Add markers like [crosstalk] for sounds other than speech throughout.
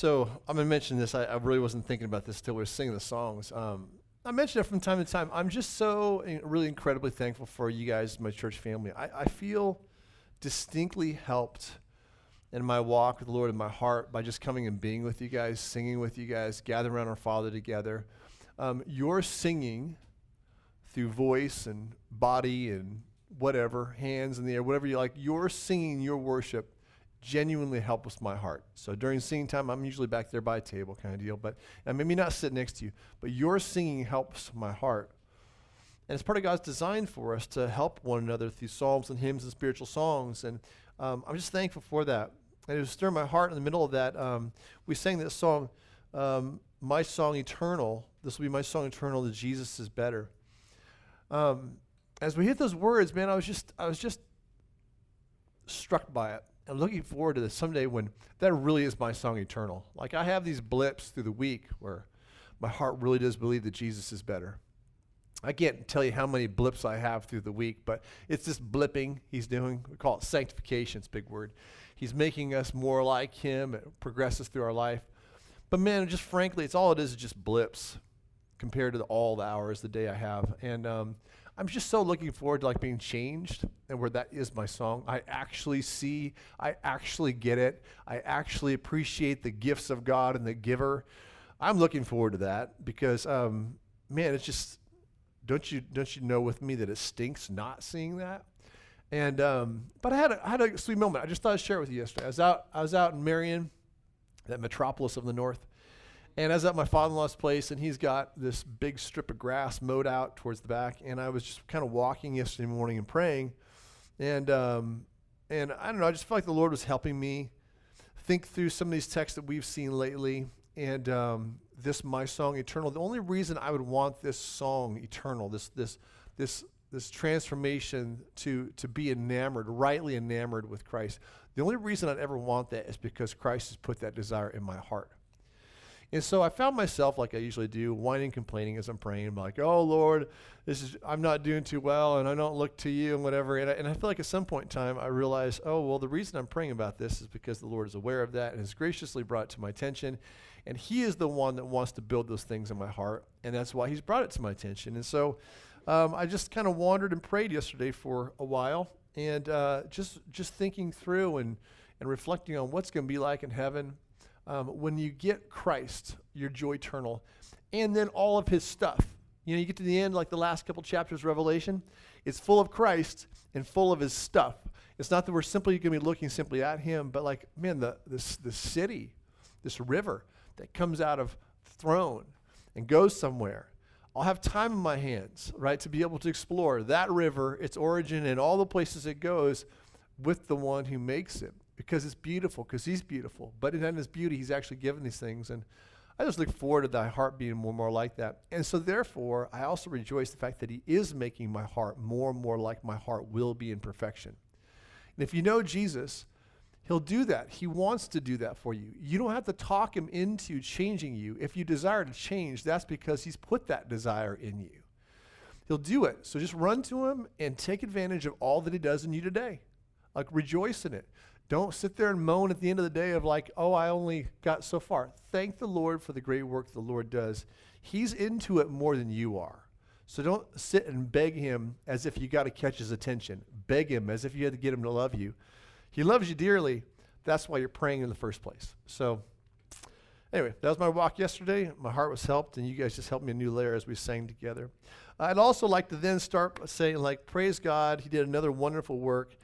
so I'm gonna mention this. I, I, really wasn't thinking about this until we were singing the songs. Um, I mention it from time to time. I'm just so in, really incredibly thankful for you guys, my church family. I, I feel distinctly helped in my walk with the Lord in my heart by just coming and being with you guys, singing with you guys, gathering around our Father together. Um, your singing through voice and body and whatever, hands in the air, whatever you like, your singing, your worship genuinely helps my heart. So during singing time, I'm usually back there by a table kind of deal, but and maybe not sit next to you, but your singing helps my heart. And it's part of God's design for us to help one another through psalms and hymns and spiritual songs. And um, I'm just thankful for that. And it was stirring my heart in the middle of that. Um, we sang this song, um, My Song Eternal. This will be my song eternal that Jesus is better. Um, as we hit those words, man, I was just I was just struck by it. I'm looking forward to this someday when that really is my song eternal. Like I have these blips through the week where my heart really does believe that Jesus is better. I can't tell you how many blips I have through the week, but it's this blipping he's doing. We call it sanctification, it's a big word. He's making us more like him, it progresses through our life. But man, just frankly, it's all it is is just blips compared to the, all the hours the day I have. And um, I'm just so looking forward to like being changed and where that is my song. I actually see, I actually get it. I actually appreciate the gifts of God and the giver. I'm looking forward to that because, um, man, it's just don't you don't you know with me that it stinks not seeing that? And um, but I had a, I had a sweet moment. I just thought I'd share it with you yesterday. I was out I was out in Marion, that metropolis of the north, and I was at my father-in-law's place, and he's got this big strip of grass mowed out towards the back. And I was just kind of walking yesterday morning and praying, and um, and I don't know. I just felt like the Lord was helping me think through some of these texts that we've seen lately, and um, this my song eternal. The only reason I would want this song eternal, this this this this transformation to to be enamored, rightly enamored with Christ. The only reason I'd ever want that is because Christ has put that desire in my heart. And so I found myself, like I usually do, whining, complaining as I'm praying. I'm like, oh, Lord, this is, I'm not doing too well, and I don't look to you, and whatever. And I, and I feel like at some point in time, I realized, oh, well, the reason I'm praying about this is because the Lord is aware of that and has graciously brought it to my attention. And He is the one that wants to build those things in my heart. And that's why He's brought it to my attention. And so um, I just kind of wandered and prayed yesterday for a while and uh, just, just thinking through and, and reflecting on what's going to be like in heaven um, when you get Christ, your joy eternal, and then all of his stuff. You know, you get to the end, like the last couple chapters, Revelation, it's full of Christ and full of his stuff. It's not that we're simply going to be looking simply at him, but like, man, the, this, the city, this river that comes out of throne and goes somewhere. I'll have time in my hands, right, to be able to explore that river, its origin, and all the places it goes with the one who makes it because it's beautiful, because he's beautiful. But in his beauty, he's actually given these things. And I just look forward to thy heart being more and more like that. And so, therefore, I also rejoice the fact that he is making my heart more and more like my heart will be in perfection. And if you know Jesus, he'll do that. He wants to do that for you. You don't have to talk him into changing you. If you desire to change, that's because he's put that desire in you. He'll do it. So just run to him and take advantage of all that he does in you today. Like rejoice in it. Don't sit there and moan at the end of the day of like, oh, I only got so far. Thank the Lord for the great work the Lord does. He's into it more than you are. So don't sit and beg him as if you got to catch his attention. Beg him as if you had to get him to love you. He loves you dearly. That's why you're praying in the first place. So anyway, that was my walk yesterday. My heart was helped, and you guys just helped me a new layer as we sang together. I'd also like to then start saying, like, praise God. He did another wonderful work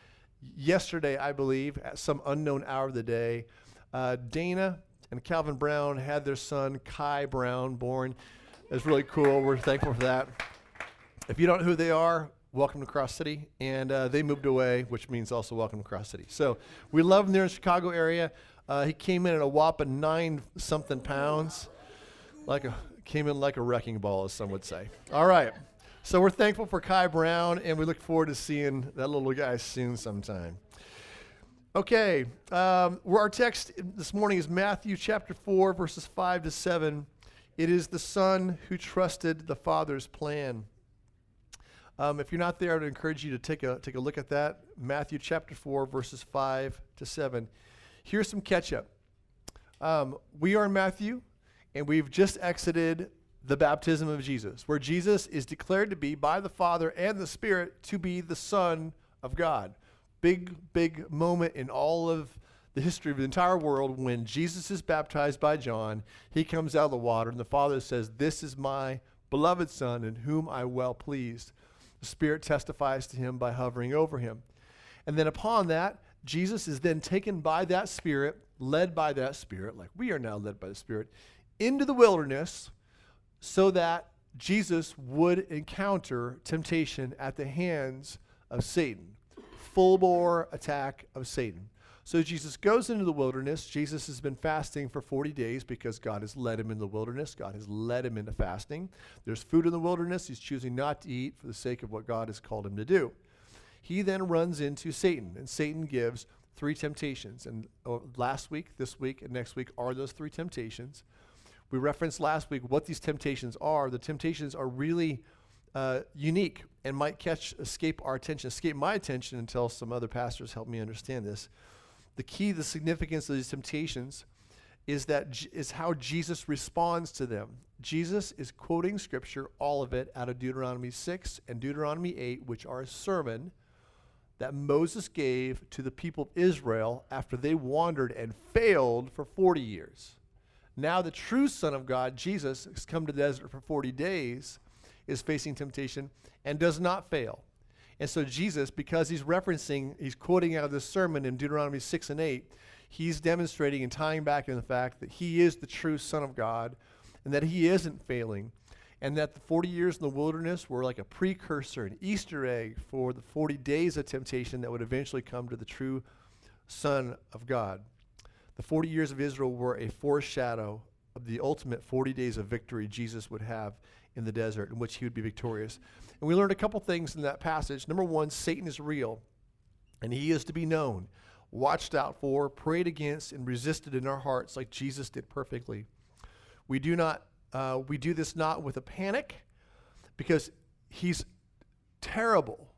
yesterday, I believe, at some unknown hour of the day, uh, Dana and Calvin Brown had their son, Kai Brown, born. It's really cool. We're thankful for that. If you don't know who they are, welcome to Cross City. And uh, they moved away, which means also welcome to Cross City. So we love them there in the Chicago area. Uh, he came in at a whopping nine something pounds, like a came in like a wrecking ball, as some would say. All right. So we're thankful for Kai Brown, and we look forward to seeing that little guy soon sometime. Okay, um, where our text this morning is Matthew chapter 4, verses 5 to 7. It is the Son who trusted the Father's plan. Um, if you're not there, I'd encourage you to take a, take a look at that. Matthew chapter 4, verses 5 to 7. Here's some catch up. Um, we are in Matthew, and we've just exited the baptism of Jesus, where Jesus is declared to be by the Father and the Spirit to be the Son of God. Big, big moment in all of the history of the entire world when Jesus is baptized by John. He comes out of the water, and the Father says, This is my beloved Son, in whom I well pleased. The Spirit testifies to him by hovering over him. And then upon that, Jesus is then taken by that Spirit, led by that Spirit, like we are now led by the Spirit, into the wilderness so that Jesus would encounter temptation at the hands of Satan. Full bore attack of Satan. So Jesus goes into the wilderness. Jesus has been fasting for 40 days because God has led him in the wilderness. God has led him into fasting. There's food in the wilderness. He's choosing not to eat for the sake of what God has called him to do. He then runs into Satan, and Satan gives three temptations. And uh, last week, this week, and next week are those three temptations. We referenced last week what these temptations are. The temptations are really uh, unique and might catch, escape our attention, escape my attention until some other pastors help me understand this. The key, the significance of these temptations is that is how Jesus responds to them. Jesus is quoting scripture, all of it, out of Deuteronomy 6 and Deuteronomy 8, which are a sermon that Moses gave to the people of Israel after they wandered and failed for 40 years. Now, the true Son of God, Jesus, has come to the desert for 40 days, is facing temptation and does not fail. And so, Jesus, because he's referencing, he's quoting out of this sermon in Deuteronomy 6 and 8, he's demonstrating and tying back in the fact that he is the true Son of God and that he isn't failing. And that the 40 years in the wilderness were like a precursor, an Easter egg for the 40 days of temptation that would eventually come to the true Son of God. The 40 years of Israel were a foreshadow of the ultimate 40 days of victory Jesus would have in the desert, in which he would be victorious. And we learned a couple things in that passage. Number one, Satan is real, and he is to be known, watched out for, prayed against, and resisted in our hearts like Jesus did perfectly. We do not uh, we do this not with a panic, because he's terrible.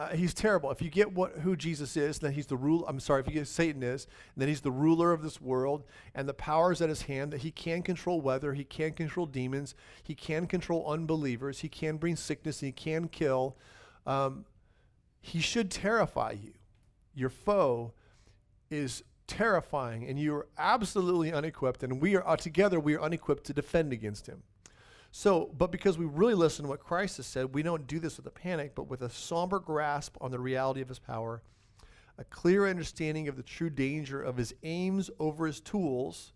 Uh, he's terrible. If you get what who Jesus is, then he's the rule. I'm sorry. If you get Satan is, then he's the ruler of this world, and the power is at his hand. That he can control weather, he can control demons, he can control unbelievers, he can bring sickness, he can kill. Um, he should terrify you. Your foe is terrifying, and you are absolutely unequipped. And we are uh, together. We are unequipped to defend against him. So, but because we really listen to what Christ has said, we don't do this with a panic, but with a somber grasp on the reality of his power, a clear understanding of the true danger of his aims over his tools,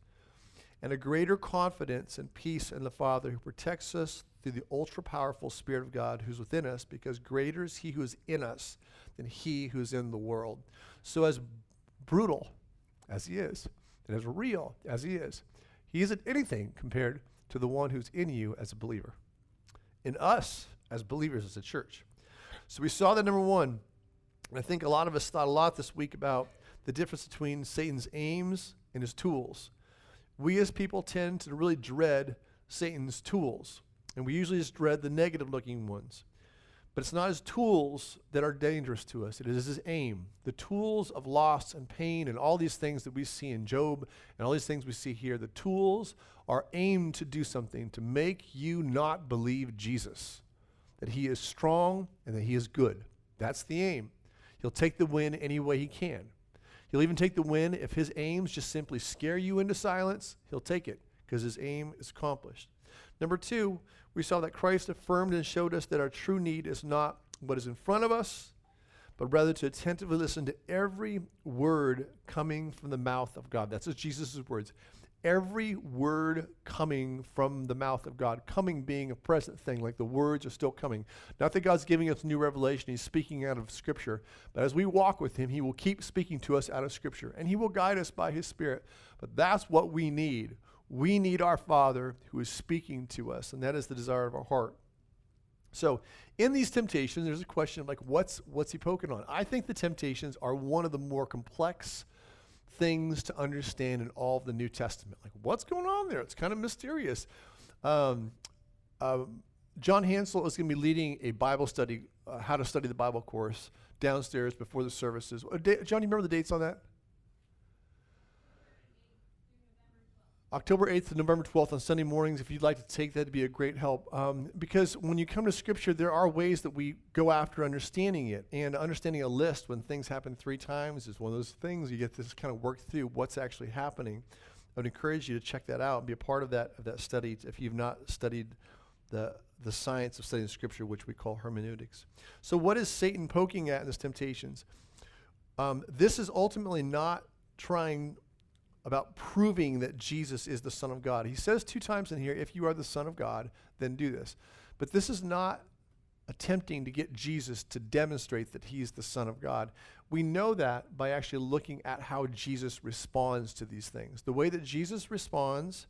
and a greater confidence and peace in the Father who protects us through the ultra powerful Spirit of God who's within us, because greater is he who is in us than he who's in the world. So, as brutal as he is, and as real as he is, he isn't anything compared to the one who's in you as a believer, in us as believers as a church. So we saw that number one. And I think a lot of us thought a lot this week about the difference between Satan's aims and his tools. We as people tend to really dread Satan's tools, and we usually just dread the negative looking ones. But it's not his tools that are dangerous to us, it is his aim. The tools of loss and pain and all these things that we see in Job and all these things we see here, the tools are aimed to do something to make you not believe Jesus, that he is strong and that he is good. That's the aim. He'll take the win any way he can. He'll even take the win if his aims just simply scare you into silence, he'll take it because his aim is accomplished. Number two, we saw that Christ affirmed and showed us that our true need is not what is in front of us, but rather to attentively listen to every word coming from the mouth of God. That's Jesus' words. Every word coming from the mouth of God, coming being a present thing, like the words are still coming. Not that God's giving us new revelation, He's speaking out of Scripture. But as we walk with Him, He will keep speaking to us out of Scripture, and He will guide us by His Spirit. But that's what we need. We need our Father who is speaking to us, and that is the desire of our heart. So, in these temptations, there's a question of like, what's what's he poking on? I think the temptations are one of the more complex things to understand in all of the New Testament. Like, what's going on there? It's kind of mysterious. Um, uh, John Hansel is going to be leading a Bible study, uh, how to study the Bible course downstairs before the services. Uh, da- John, you remember the dates on that? October 8th to November 12th on Sunday mornings, if you'd like to take that, it'd be a great help. Um, because when you come to Scripture, there are ways that we go after understanding it. And understanding a list when things happen three times is one of those things you get to kind of work through what's actually happening. I would encourage you to check that out and be a part of that, of that study if you've not studied the, the science of studying Scripture, which we call hermeneutics. So, what is Satan poking at in his temptations? Um, this is ultimately not trying about proving that Jesus is the Son of God. He says two times in here, if you are the Son of God, then do this. But this is not attempting to get Jesus to demonstrate that he's the Son of God. We know that by actually looking at how Jesus responds to these things. The way that Jesus responds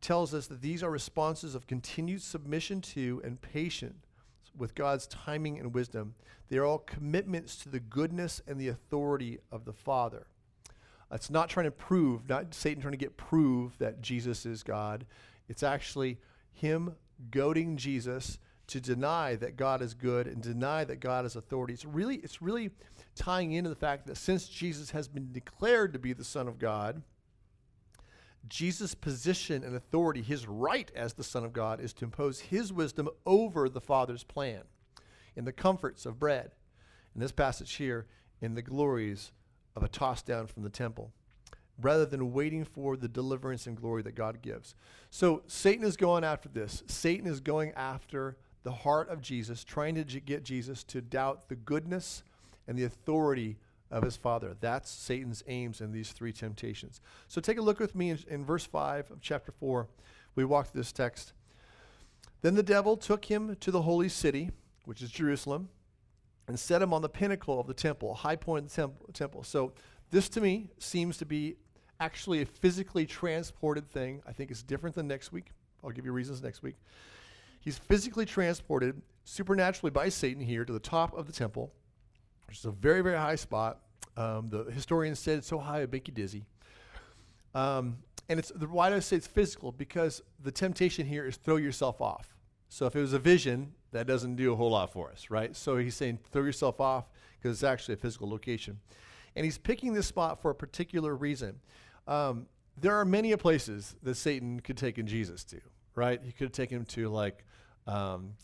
tells us that these are responses of continued submission to and patience with God's timing and wisdom. They are all commitments to the goodness and the authority of the Father. It's not trying to prove, not Satan trying to get prove that Jesus is God. It's actually him goading Jesus to deny that God is good and deny that God is authority. It's really, it's really tying into the fact that since Jesus has been declared to be the Son of God, Jesus' position and authority, his right as the Son of God, is to impose his wisdom over the Father's plan in the comforts of bread. In this passage here, in the glories of a toss down from the temple rather than waiting for the deliverance and glory that God gives. So Satan is going after this. Satan is going after the heart of Jesus, trying to get Jesus to doubt the goodness and the authority of his Father. That's Satan's aims in these three temptations. So take a look with me in, in verse 5 of chapter 4. We walk through this text. Then the devil took him to the holy city, which is Jerusalem and set him on the pinnacle of the temple, a high point of the temple. temple. So this to me seems to be actually a physically transported thing. I think it's different than next week. I'll give you reasons next week. He's physically transported supernaturally by Satan here to the top of the temple, which is a very, very high spot. Um, the historian said it's so high it make you dizzy. Um, and it's the, why do I say it's physical? Because the temptation here is throw yourself off. So if it was a vision, that doesn't do a whole lot for us, right? So he's saying throw yourself off because it's actually a physical location. And he's picking this spot for a particular reason. Um, there are many places that Satan could take in Jesus to, right? He could have taken him to like um,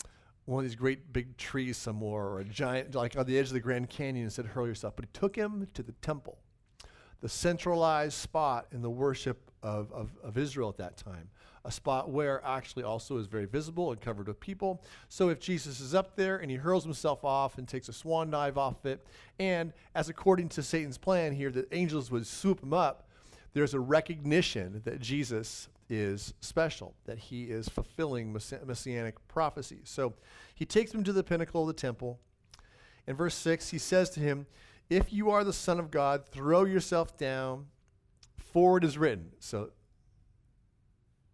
one of these great big trees somewhere or a giant, like on the edge of the Grand Canyon and said, hurl yourself. But he took him to the temple, the centralized spot in the worship of, of, of Israel at that time a spot where actually also is very visible and covered with people. So if Jesus is up there and he hurls himself off and takes a swan dive off it, and as according to Satan's plan here, the angels would swoop him up, there's a recognition that Jesus is special, that he is fulfilling messianic prophecies. So he takes him to the pinnacle of the temple. In verse 6, he says to him, If you are the Son of God, throw yourself down, for it is written. So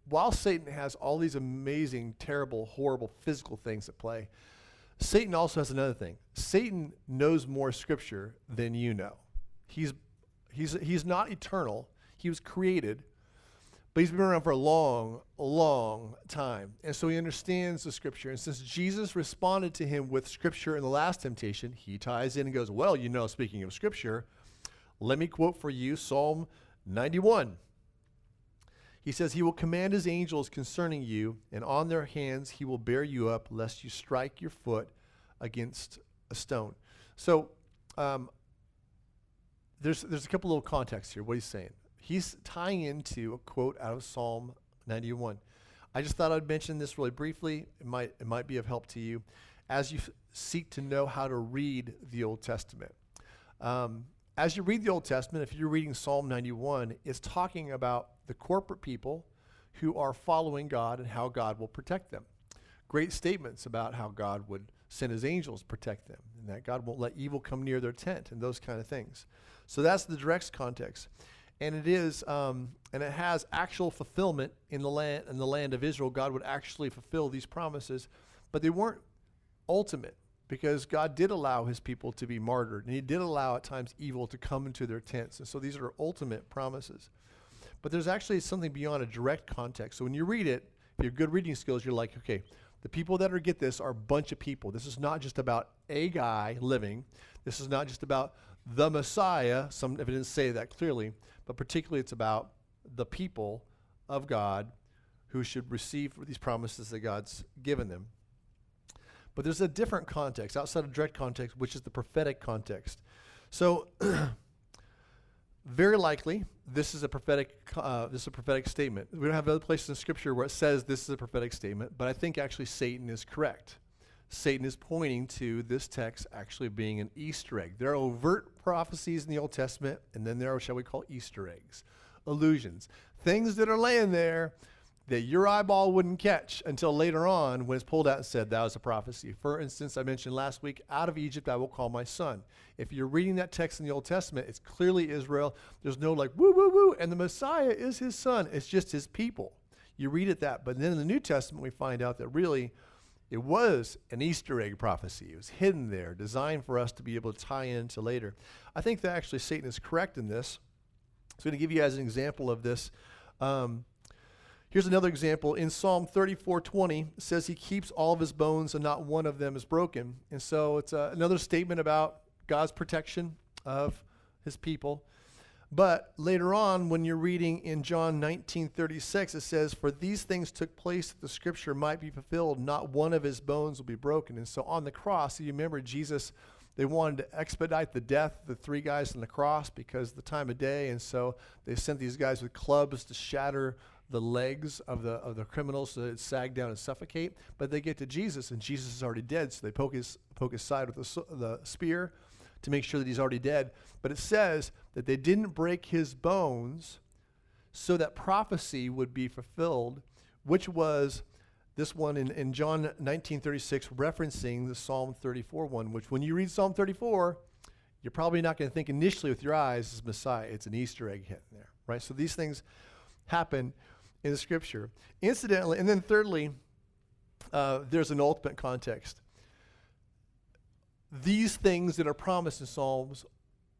while Satan has all these amazing, terrible, horrible physical things at play, Satan also has another thing. Satan knows more scripture than you know. He's, he's, he's not eternal, he was created, but he's been around for a long, long time. And so he understands the scripture. And since Jesus responded to him with scripture in the last temptation, he ties in and goes, Well, you know, speaking of scripture, let me quote for you Psalm 91. He says, He will command His angels concerning you, and on their hands He will bear you up, lest you strike your foot against a stone. So, um, there's, there's a couple little contexts here. What he's saying. He's tying into a quote out of Psalm 91. I just thought I'd mention this really briefly. It might, it might be of help to you as you f- seek to know how to read the Old Testament. Um, as you read the Old Testament, if you're reading Psalm 91, it's talking about the corporate people who are following God and how God will protect them. Great statements about how God would send his angels protect them and that God won't let evil come near their tent and those kind of things. So that's the direct context. And it is, um, and it has actual fulfillment in the land in the land of Israel. God would actually fulfill these promises, but they weren't ultimate because God did allow his people to be martyred, and he did allow at times evil to come into their tents. And so these are ultimate promises. But there's actually something beyond a direct context. So when you read it, if you have good reading skills, you're like, okay, the people that are get this are a bunch of people. This is not just about a guy living. This is not just about the Messiah. Some if it didn't say that clearly, but particularly it's about the people of God who should receive these promises that God's given them. But there's a different context outside of direct context, which is the prophetic context. So, [clears throat] very likely, this is a prophetic. Uh, this is a prophetic statement. We don't have other places in Scripture where it says this is a prophetic statement, but I think actually Satan is correct. Satan is pointing to this text actually being an Easter egg. There are overt prophecies in the Old Testament, and then there are, shall we call, Easter eggs, illusions, things that are laying there that your eyeball wouldn't catch until later on when it's pulled out and said that was a prophecy. For instance, I mentioned last week, out of Egypt I will call my son. If you're reading that text in the Old Testament, it's clearly Israel. There's no like woo woo woo, and the Messiah is his son. It's just his people. You read it that, but then in the New Testament we find out that really it was an Easter egg prophecy. It was hidden there, designed for us to be able to tie into later. I think that actually Satan is correct in this. So I'm going to give you guys an example of this. Um, here's another example. In Psalm 34:20, it says he keeps all of his bones and not one of them is broken. And so it's uh, another statement about God's protection of his people. But later on, when you're reading in John 19:36, it says, "For these things took place that the scripture might be fulfilled; not one of his bones will be broken." And so on the cross, you remember Jesus. They wanted to expedite the death of the three guys on the cross because the time of day, and so they sent these guys with clubs to shatter the legs of the of the criminals so sag down and suffocate. But they get to Jesus, and Jesus is already dead, so they poke his poke his side with the, the spear to make sure that he's already dead. But it says that they didn't break his bones so that prophecy would be fulfilled, which was this one in, in John 1936 referencing the Psalm 34 one, which when you read Psalm 34, you're probably not going to think initially with your eyes as Messiah. It's an Easter egg hidden there, right? So these things happen in scripture. Incidentally, and then thirdly, uh, there's an ultimate context these things that are promised in Psalms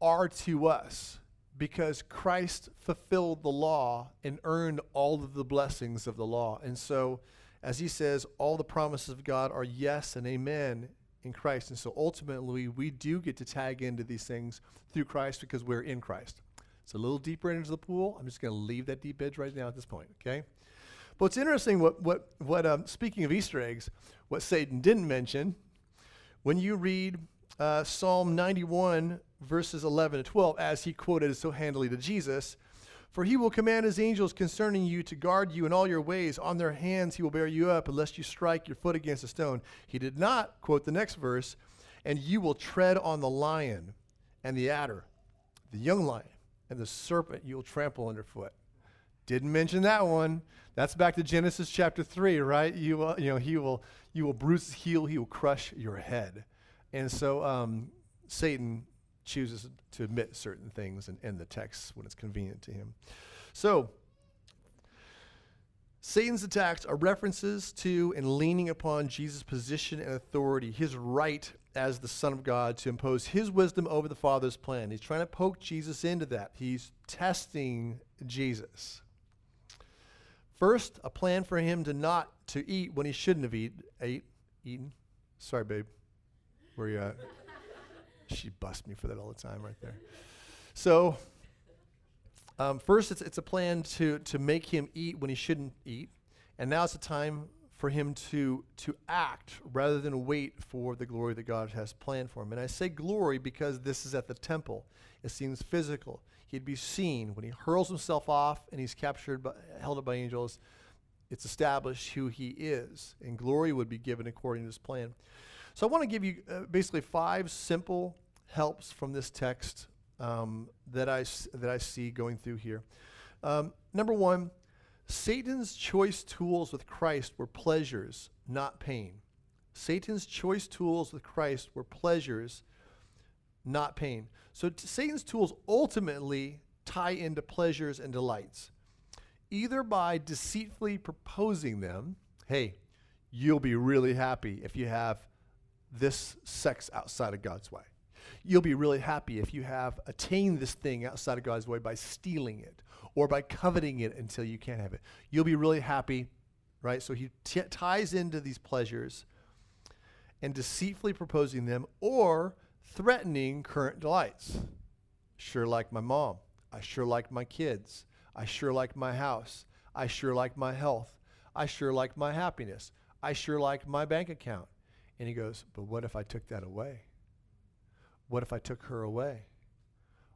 are to us because Christ fulfilled the law and earned all of the blessings of the law. And so, as he says, all the promises of God are yes and amen in Christ. And so ultimately, we do get to tag into these things through Christ because we're in Christ. It's a little deeper into the pool. I'm just going to leave that deep edge right now at this point, okay? But it's interesting what, what, what um, speaking of Easter eggs, what Satan didn't mention when you read uh, Psalm 91, verses 11 to 12, as he quoted so handily to Jesus, for he will command his angels concerning you to guard you in all your ways. On their hands he will bear you up, unless you strike your foot against a stone. He did not quote the next verse, and you will tread on the lion and the adder, the young lion, and the serpent you will trample underfoot. Didn't mention that one. That's back to Genesis chapter 3, right? You, uh, you know, he will, you will bruise his heel, he will crush your head. And so um, Satan chooses to admit certain things and in the text when it's convenient to him. So, Satan's attacks are references to and leaning upon Jesus' position and authority, his right as the Son of God to impose his wisdom over the Father's plan. He's trying to poke Jesus into that. He's testing Jesus. First, a plan for him to not to eat when he shouldn't have eat, ate, eaten. Sorry, babe. Where you at? [laughs] she busts me for that all the time right there. So, um, first, it's, it's a plan to, to make him eat when he shouldn't eat. And now it's a time for him to, to act rather than wait for the glory that God has planned for him. And I say glory because this is at the temple. It seems physical he'd be seen. When he hurls himself off and he's captured, by, held up by angels, it's established who he is, and glory would be given according to his plan. So I want to give you uh, basically five simple helps from this text um, that I that I see going through here. Um, number one, Satan's choice tools with Christ were pleasures, not pain. Satan's choice tools with Christ were pleasures, not pain. So t- Satan's tools ultimately tie into pleasures and delights, either by deceitfully proposing them. Hey, you'll be really happy if you have this sex outside of God's way. You'll be really happy if you have attained this thing outside of God's way by stealing it or by coveting it until you can't have it. You'll be really happy, right? So he ties into these pleasures and deceitfully proposing them or threatening current delights. Sure like my mom. I sure like my kids. I sure like my house. I sure like my health. I sure like my happiness. I sure like my bank account. And he goes, But what if I took that away? What if I took her away?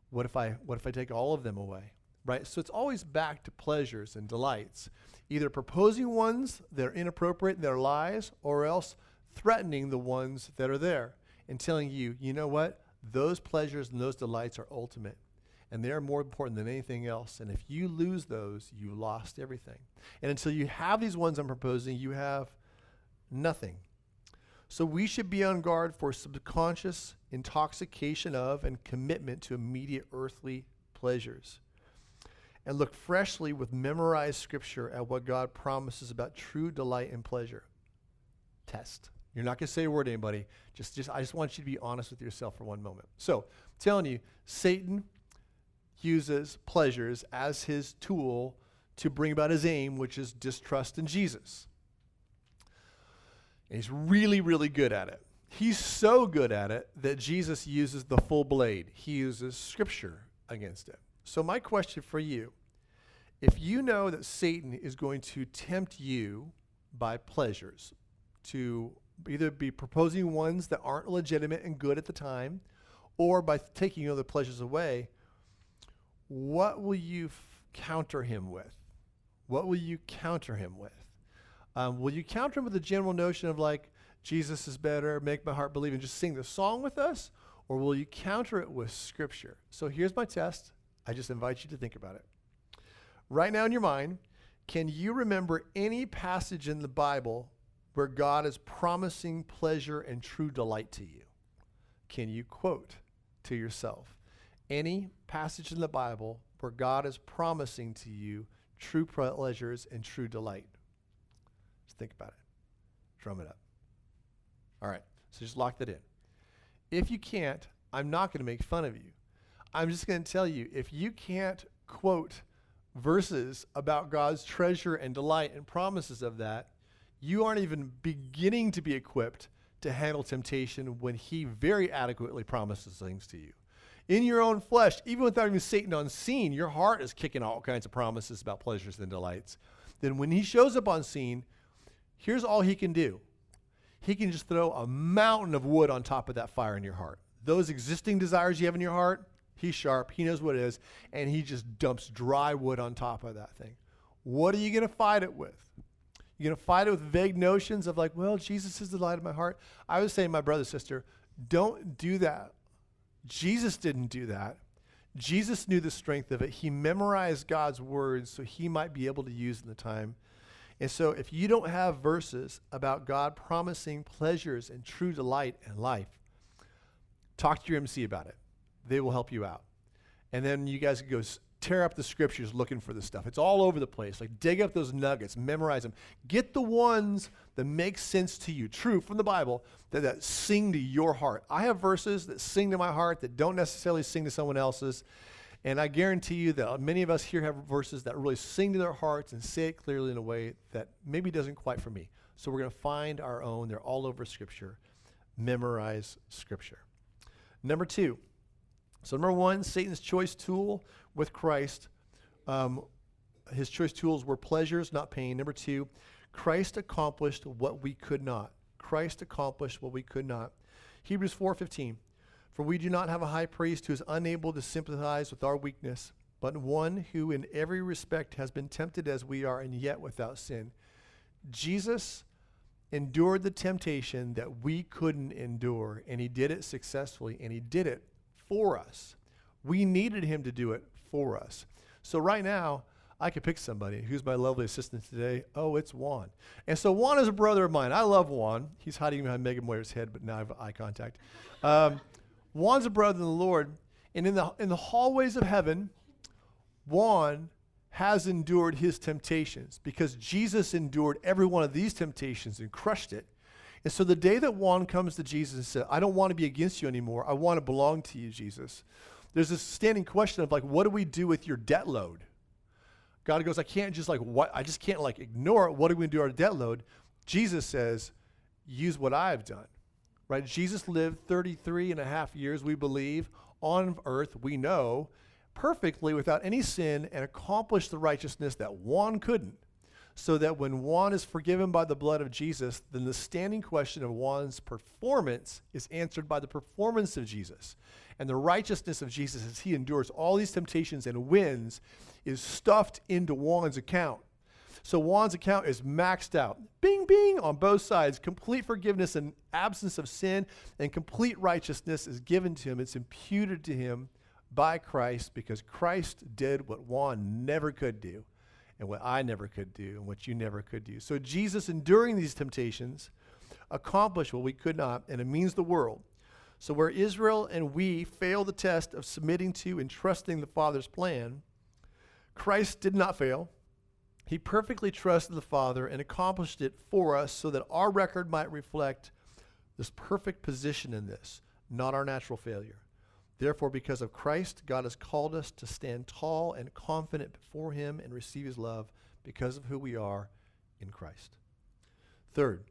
What if I what if I take all of them away? Right? So it's always back to pleasures and delights. Either proposing ones that are inappropriate in their lives or else threatening the ones that are there and telling you, you know what? Those pleasures and those delights are ultimate and they are more important than anything else. And if you lose those, you lost everything. And until you have these ones I'm proposing, you have nothing. So we should be on guard for subconscious intoxication of and commitment to immediate earthly pleasures. And look freshly with memorized scripture at what God promises about true delight and pleasure. Test. You're not going to say a word to anybody. Just, just, I just want you to be honest with yourself for one moment. So, I'm telling you, Satan uses pleasures as his tool to bring about his aim, which is distrust in Jesus. And he's really, really good at it. He's so good at it that Jesus uses the full blade. He uses scripture against it. So, my question for you if you know that Satan is going to tempt you by pleasures, to either be proposing ones that aren't legitimate and good at the time, or by taking other pleasures away, what will you f- counter him with? What will you counter him with? Um, will you counter him with the general notion of like, Jesus is better, make my heart believe, and just sing the song with us? Or will you counter it with scripture? So here's my test. I just invite you to think about it. Right now in your mind, can you remember any passage in the Bible where God is promising pleasure and true delight to you? Can you quote to yourself any passage in the Bible where God is promising to you true pleasures and true delight? Just think about it. Drum it up. All right. So just lock that in. If you can't, I'm not going to make fun of you. I'm just going to tell you if you can't quote verses about God's treasure and delight and promises of that, you aren't even beginning to be equipped to handle temptation when He very adequately promises things to you. In your own flesh, even without even Satan on scene, your heart is kicking all kinds of promises about pleasures and delights. Then when He shows up on scene, here's all He can do He can just throw a mountain of wood on top of that fire in your heart. Those existing desires you have in your heart, He's sharp. He knows what it is. And he just dumps dry wood on top of that thing. What are you going to fight it with? You're going to fight it with vague notions of like, well, Jesus is the light of my heart. I was saying, my brother, sister, don't do that. Jesus didn't do that. Jesus knew the strength of it. He memorized God's words so he might be able to use in the time. And so if you don't have verses about God promising pleasures and true delight in life, talk to your MC about it they will help you out. And then you guys can go tear up the scriptures looking for this stuff. It's all over the place. Like dig up those nuggets, memorize them. Get the ones that make sense to you, true from the Bible, that, that sing to your heart. I have verses that sing to my heart that don't necessarily sing to someone else's. And I guarantee you that uh, many of us here have verses that really sing to their hearts and say it clearly in a way that maybe doesn't quite for me. So we're going to find our own. They're all over Scripture. Memorize Scripture. Number two, so, number one, Satan's choice tool with Christ. Um, his choice tools were pleasures, not pain. Number two, Christ accomplished what we could not. Christ accomplished what we could not. Hebrews 4:15. For we do not have a high priest who is unable to sympathize with our weakness, but one who in every respect has been tempted as we are and yet without sin. Jesus endured the temptation that we couldn't endure, and he did it successfully, and he did it for us. We needed him to do it for us. So right now, I could pick somebody. Who's my lovely assistant today? Oh, it's Juan. And so Juan is a brother of mine. I love Juan. He's hiding behind Megan Moyer's head, but now I have eye contact. Um, Juan's a brother in the Lord. And in the, in the hallways of heaven, Juan has endured his temptations because Jesus endured every one of these temptations and crushed it. And so the day that Juan comes to Jesus and says, I don't want to be against you anymore, I want to belong to you, Jesus, there's this standing question of like, what do we do with your debt load? God goes, I can't just like, what? I just can't like ignore it. What are we going to do our debt load? Jesus says, use what I've done, right? Jesus lived 33 and a half years, we believe, on earth, we know, perfectly without any sin and accomplished the righteousness that Juan couldn't. So that when Juan is forgiven by the blood of Jesus, then the standing question of Juan's performance is answered by the performance of Jesus. And the righteousness of Jesus, as he endures all these temptations and wins, is stuffed into Juan's account. So Juan's account is maxed out. Bing, bing on both sides. Complete forgiveness and absence of sin and complete righteousness is given to him. It's imputed to him by Christ because Christ did what Juan never could do and what I never could do and what you never could do. So Jesus, enduring these temptations, accomplished what we could not, and it means the world. So where Israel and we fail the test of submitting to and trusting the Father's plan, Christ did not fail. He perfectly trusted the Father and accomplished it for us so that our record might reflect this perfect position in this, not our natural failure. Therefore, because of Christ, God has called us to stand tall and confident before Him and receive His love because of who we are in Christ. Third,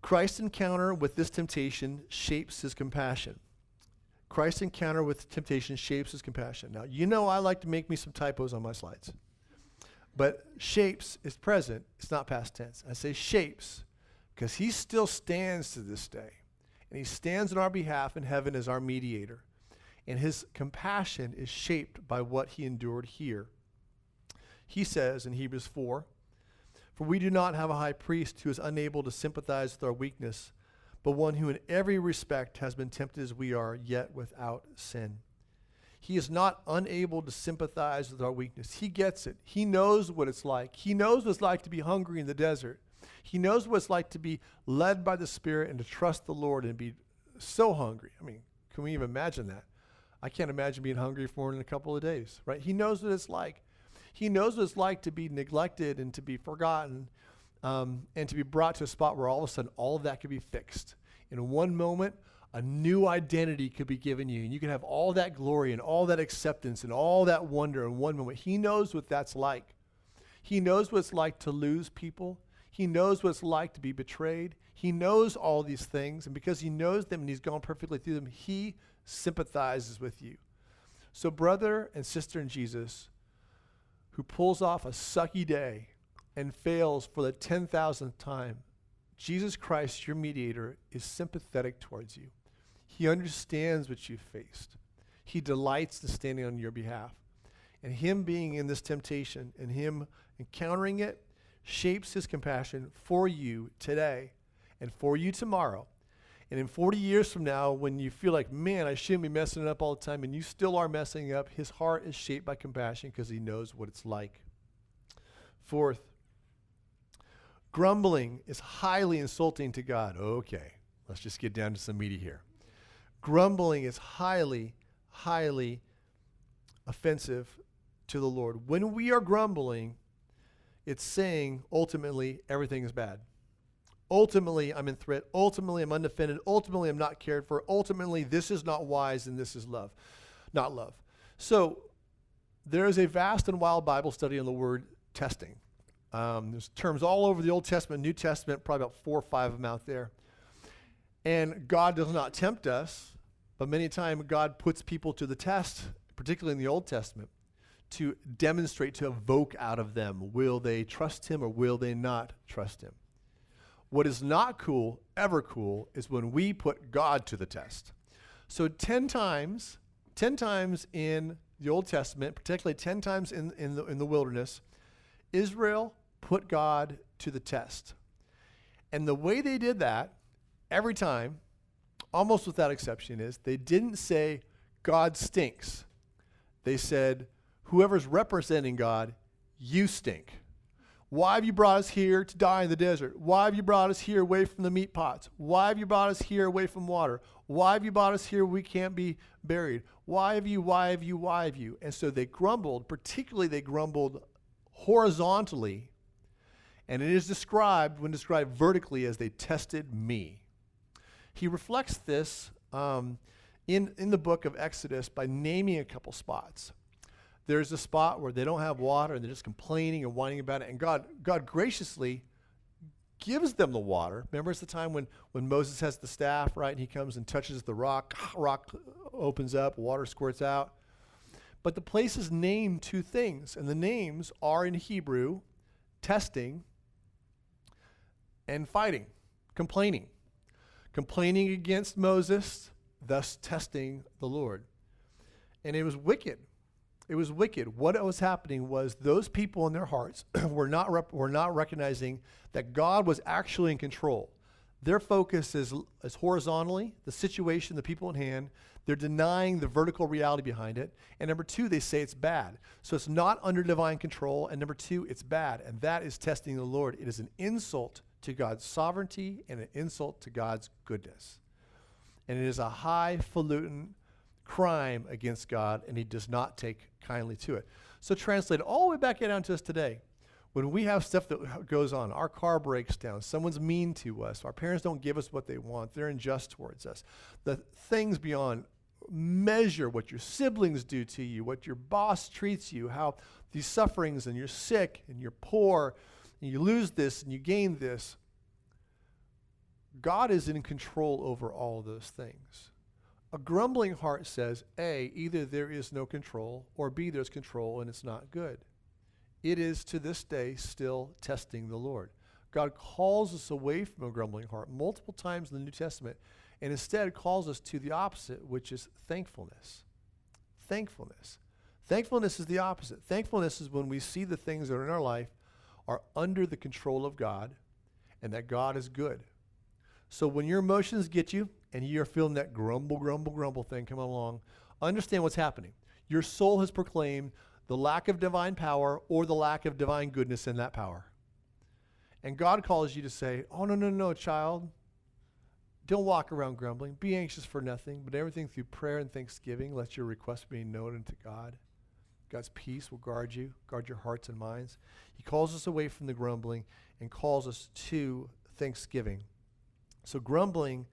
Christ's encounter with this temptation shapes his compassion. Christ's encounter with temptation shapes his compassion. Now, you know I like to make me some typos on my slides. But shapes is present, it's not past tense. I say shapes because he still stands to this day. And he stands on our behalf in heaven as our mediator. And his compassion is shaped by what he endured here. He says in Hebrews 4 For we do not have a high priest who is unable to sympathize with our weakness, but one who in every respect has been tempted as we are, yet without sin. He is not unable to sympathize with our weakness. He gets it. He knows what it's like. He knows what it's like to be hungry in the desert. He knows what it's like to be led by the Spirit and to trust the Lord and be so hungry. I mean, can we even imagine that? I can't imagine being hungry for more than a couple of days, right? He knows what it's like. He knows what it's like to be neglected and to be forgotten um, and to be brought to a spot where all of a sudden all of that could be fixed. In one moment, a new identity could be given you, and you can have all that glory and all that acceptance and all that wonder in one moment. He knows what that's like. He knows what it's like to lose people. He knows what it's like to be betrayed. He knows all these things, and because he knows them and he's gone perfectly through them, he sympathizes with you. So, brother and sister in Jesus, who pulls off a sucky day and fails for the 10,000th time, Jesus Christ, your mediator, is sympathetic towards you. He understands what you've faced. He delights in standing on your behalf. And Him being in this temptation and Him encountering it shapes His compassion for you today and for you tomorrow. And in 40 years from now, when you feel like, man, I shouldn't be messing it up all the time, and you still are messing up, His heart is shaped by compassion because He knows what it's like. Fourth, grumbling is highly insulting to God. Okay, let's just get down to some meaty here. Grumbling is highly, highly offensive to the Lord. When we are grumbling, it's saying ultimately everything is bad. Ultimately, I'm in threat. Ultimately, I'm undefended. Ultimately, I'm not cared for. Ultimately, this is not wise and this is love, not love. So, there is a vast and wild Bible study on the word testing. Um, there's terms all over the Old Testament, New Testament, probably about four or five of them out there. And God does not tempt us, but many times God puts people to the test, particularly in the Old Testament, to demonstrate, to evoke out of them will they trust Him or will they not trust Him? What is not cool, ever cool, is when we put God to the test. So 10 times, 10 times in the Old Testament, particularly 10 times in, in, the, in the wilderness, Israel put God to the test. And the way they did that, every time, almost without exception, is they didn't say, God stinks. They said, whoever's representing God, you stink. Why have you brought us here to die in the desert? Why have you brought us here away from the meat pots? Why have you brought us here away from water? Why have you brought us here we can't be buried? Why have you, why have you, why have you? And so they grumbled, particularly they grumbled horizontally, and it is described, when described vertically, as they tested me. He reflects this um, in, in the book of Exodus by naming a couple spots. There's a spot where they don't have water and they're just complaining and whining about it, and God, God graciously gives them the water. Remember, it's the time when, when Moses has the staff, right? And he comes and touches the rock, [sniffs] rock opens up, water squirts out. But the place is named two things, and the names are in Hebrew testing and fighting, complaining. Complaining against Moses, thus testing the Lord. And it was wicked. It was wicked. What was happening was those people in their hearts [clears throat] were not, rep- were not recognizing that God was actually in control. Their focus is, is horizontally, the situation, the people in hand. They're denying the vertical reality behind it. And number two, they say it's bad. So it's not under divine control. And number two, it's bad. And that is testing the Lord. It is an insult to God's sovereignty and an insult to God's goodness. And it is a highfalutin crime against God, and he does not take kindly to it. So, translate all the way back down to us today. When we have stuff that goes on, our car breaks down, someone's mean to us, our parents don't give us what they want, they're unjust towards us, the things beyond measure what your siblings do to you, what your boss treats you, how these sufferings, and you're sick and you're poor, and you lose this and you gain this. God is in control over all those things. A grumbling heart says, A, either there is no control, or B, there's control and it's not good. It is to this day still testing the Lord. God calls us away from a grumbling heart multiple times in the New Testament and instead calls us to the opposite, which is thankfulness. Thankfulness. Thankfulness is the opposite. Thankfulness is when we see the things that are in our life are under the control of God and that God is good. So when your emotions get you and you're feeling that grumble, grumble, grumble thing come along, understand what's happening. Your soul has proclaimed the lack of divine power or the lack of divine goodness in that power. And God calls you to say, Oh, no, no, no, child. Don't walk around grumbling. Be anxious for nothing, but everything through prayer and thanksgiving. Let your requests be known unto God. God's peace will guard you, guard your hearts and minds. He calls us away from the grumbling and calls us to thanksgiving. So, grumbling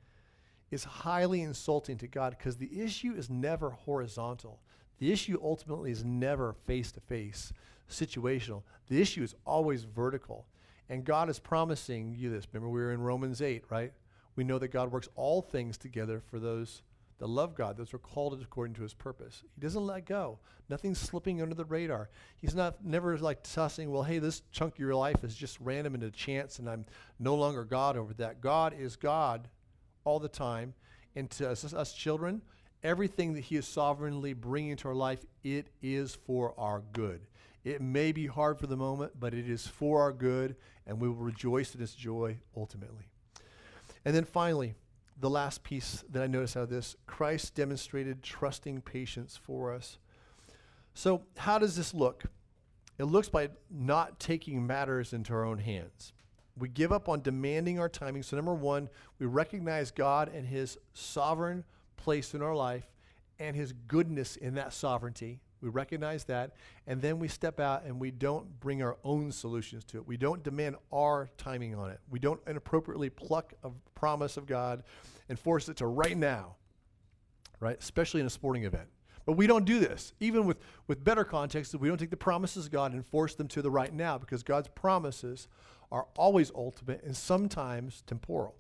is highly insulting to God because the issue is never horizontal. The issue ultimately is never face to face, situational. The issue is always vertical. And God is promising you this. Remember, we were in Romans 8, right? We know that God works all things together for those that love God, those are called according to his purpose. He doesn't let go. Nothing's slipping under the radar. He's not never like tossing, well, hey, this chunk of your life is just random and a chance, and I'm no longer God over that. God is God all the time. And to us, us children, everything that he is sovereignly bringing into our life, it is for our good. It may be hard for the moment, but it is for our good, and we will rejoice in its joy ultimately. And then finally, the last piece that I noticed out of this Christ demonstrated trusting patience for us. So, how does this look? It looks by not taking matters into our own hands. We give up on demanding our timing. So, number one, we recognize God and His sovereign place in our life and His goodness in that sovereignty. We recognize that. And then we step out and we don't bring our own solutions to it. We don't demand our timing on it. We don't inappropriately pluck a promise of God and force it to right now, right? Especially in a sporting event. But we don't do this. Even with, with better context, we don't take the promises of God and force them to the right now because God's promises are always ultimate and sometimes temporal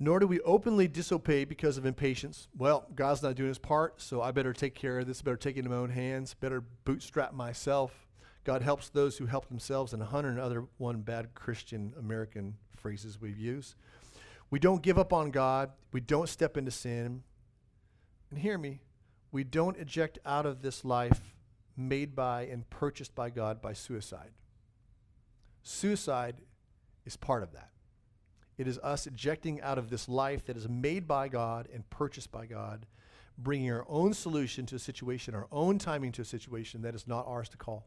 nor do we openly disobey because of impatience. Well, God's not doing his part, so I better take care of this, better take it in my own hands, better bootstrap myself. God helps those who help themselves, and a hundred other one bad Christian American phrases we've used. We don't give up on God, we don't step into sin. And hear me, we don't eject out of this life made by and purchased by God by suicide. Suicide is part of that. It is us ejecting out of this life that is made by God and purchased by God, bringing our own solution to a situation, our own timing to a situation that is not ours to call.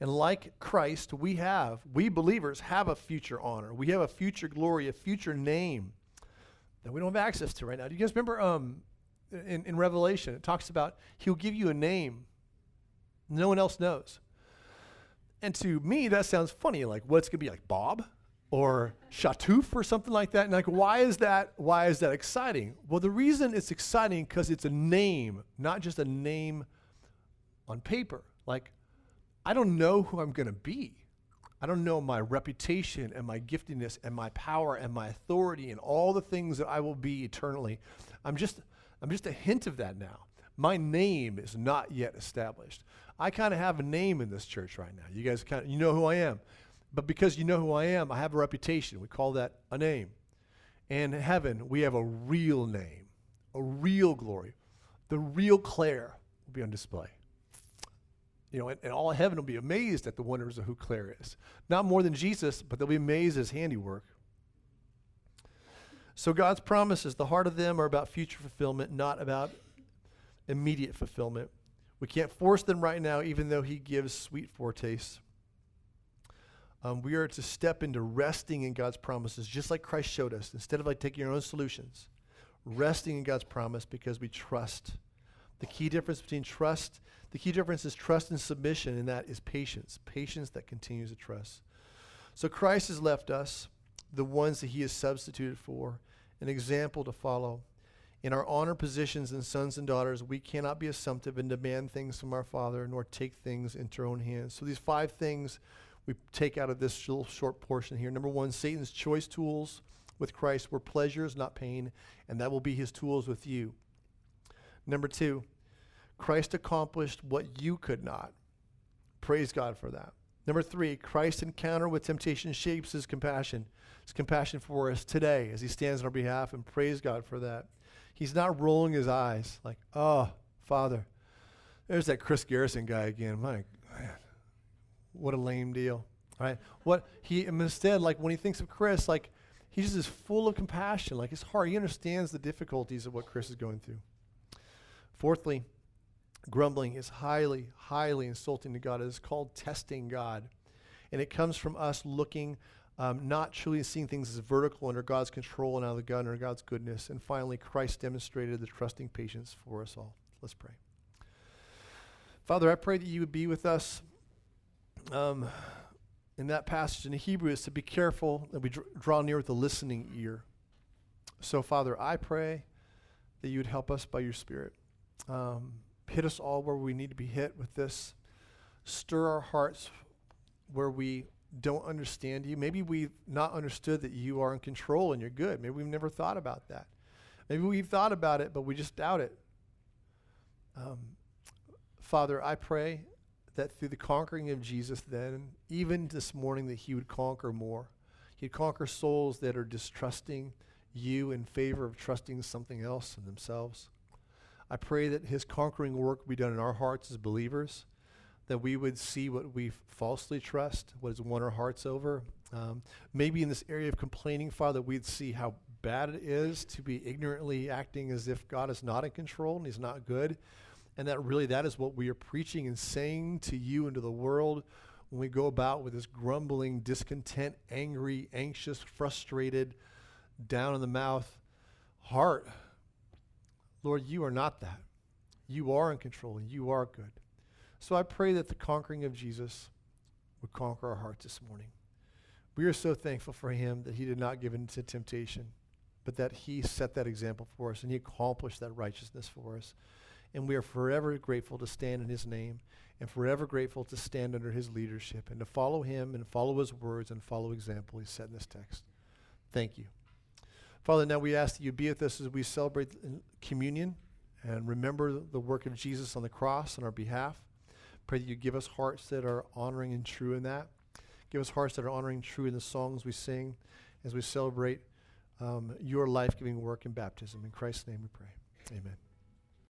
And like Christ, we have, we believers have a future honor. We have a future glory, a future name that we don't have access to right now. Do you guys remember um, in, in Revelation, it talks about he'll give you a name no one else knows. And to me, that sounds funny. Like, what's going to be like Bob? or Shatouf or something like that. And like, why is that? Why is that exciting? Well, the reason it's exciting because it's a name, not just a name on paper. Like, I don't know who I'm going to be. I don't know my reputation and my giftedness and my power and my authority and all the things that I will be eternally. I'm just I'm just a hint of that now. My name is not yet established. I kind of have a name in this church right now. You guys kind of, you know who I am. But because you know who I am, I have a reputation. We call that a name. In heaven, we have a real name, a real glory. The real Claire will be on display. You know, and, and all heaven will be amazed at the wonders of who Claire is. Not more than Jesus, but they'll be amazed at his handiwork. So God's promises, the heart of them are about future fulfillment, not about immediate fulfillment. We can't force them right now, even though He gives sweet foretastes. Um, we are to step into resting in God's promises, just like Christ showed us. Instead of like taking our own solutions, resting in God's promise because we trust. The key difference between trust, the key difference is trust and submission, and that is patience. Patience that continues to trust. So Christ has left us, the ones that He has substituted for, an example to follow. In our honor positions and sons and daughters, we cannot be assumptive and demand things from our Father, nor take things into our own hands. So these five things we take out of this little short portion here. Number one, Satan's choice tools with Christ were pleasures, not pain, and that will be his tools with you. Number two, Christ accomplished what you could not. Praise God for that. Number three, Christ's encounter with temptation shapes his compassion. His compassion for us today as he stands on our behalf, and praise God for that. He's not rolling his eyes like, oh, Father, there's that Chris Garrison guy again. My man, what a lame deal. Right? What he instead, like when he thinks of Chris, like he just is full of compassion. Like his heart, he understands the difficulties of what Chris is going through. Fourthly, grumbling is highly, highly insulting to God. It is called testing God. And it comes from us looking um, not truly seeing things as vertical under God's control and out of the gun under God's goodness. And finally, Christ demonstrated the trusting patience for us all. Let's pray. Father, I pray that you would be with us um, in that passage in Hebrew is to be careful that we dr- draw near with a listening ear. So, Father, I pray that you would help us by your Spirit. Um, hit us all where we need to be hit with this. Stir our hearts where we don't understand you. Maybe we've not understood that you are in control and you're good. Maybe we've never thought about that. Maybe we've thought about it, but we just doubt it. Um, Father, I pray that through the conquering of Jesus, then, even this morning, that He would conquer more. He'd conquer souls that are distrusting you in favor of trusting something else in themselves. I pray that His conquering work be done in our hearts as believers that we would see what we falsely trust, what has won our hearts over. Um, maybe in this area of complaining, Father, we'd see how bad it is to be ignorantly acting as if God is not in control and He's not good. And that really that is what we are preaching and saying to you and to the world when we go about with this grumbling, discontent, angry, anxious, frustrated, down in the mouth heart. Lord, you are not that. You are in control and you are good. So I pray that the conquering of Jesus would conquer our hearts this morning. We are so thankful for him that he did not give in to temptation, but that he set that example for us and he accomplished that righteousness for us. And we are forever grateful to stand in his name and forever grateful to stand under his leadership and to follow him and follow his words and follow example he set in this text. Thank you. Father, now we ask that you be with us as we celebrate communion and remember the work of Jesus on the cross on our behalf. Pray that you give us hearts that are honoring and true in that. Give us hearts that are honoring and true in the songs we sing as we celebrate um, your life giving work in baptism. In Christ's name we pray. Amen.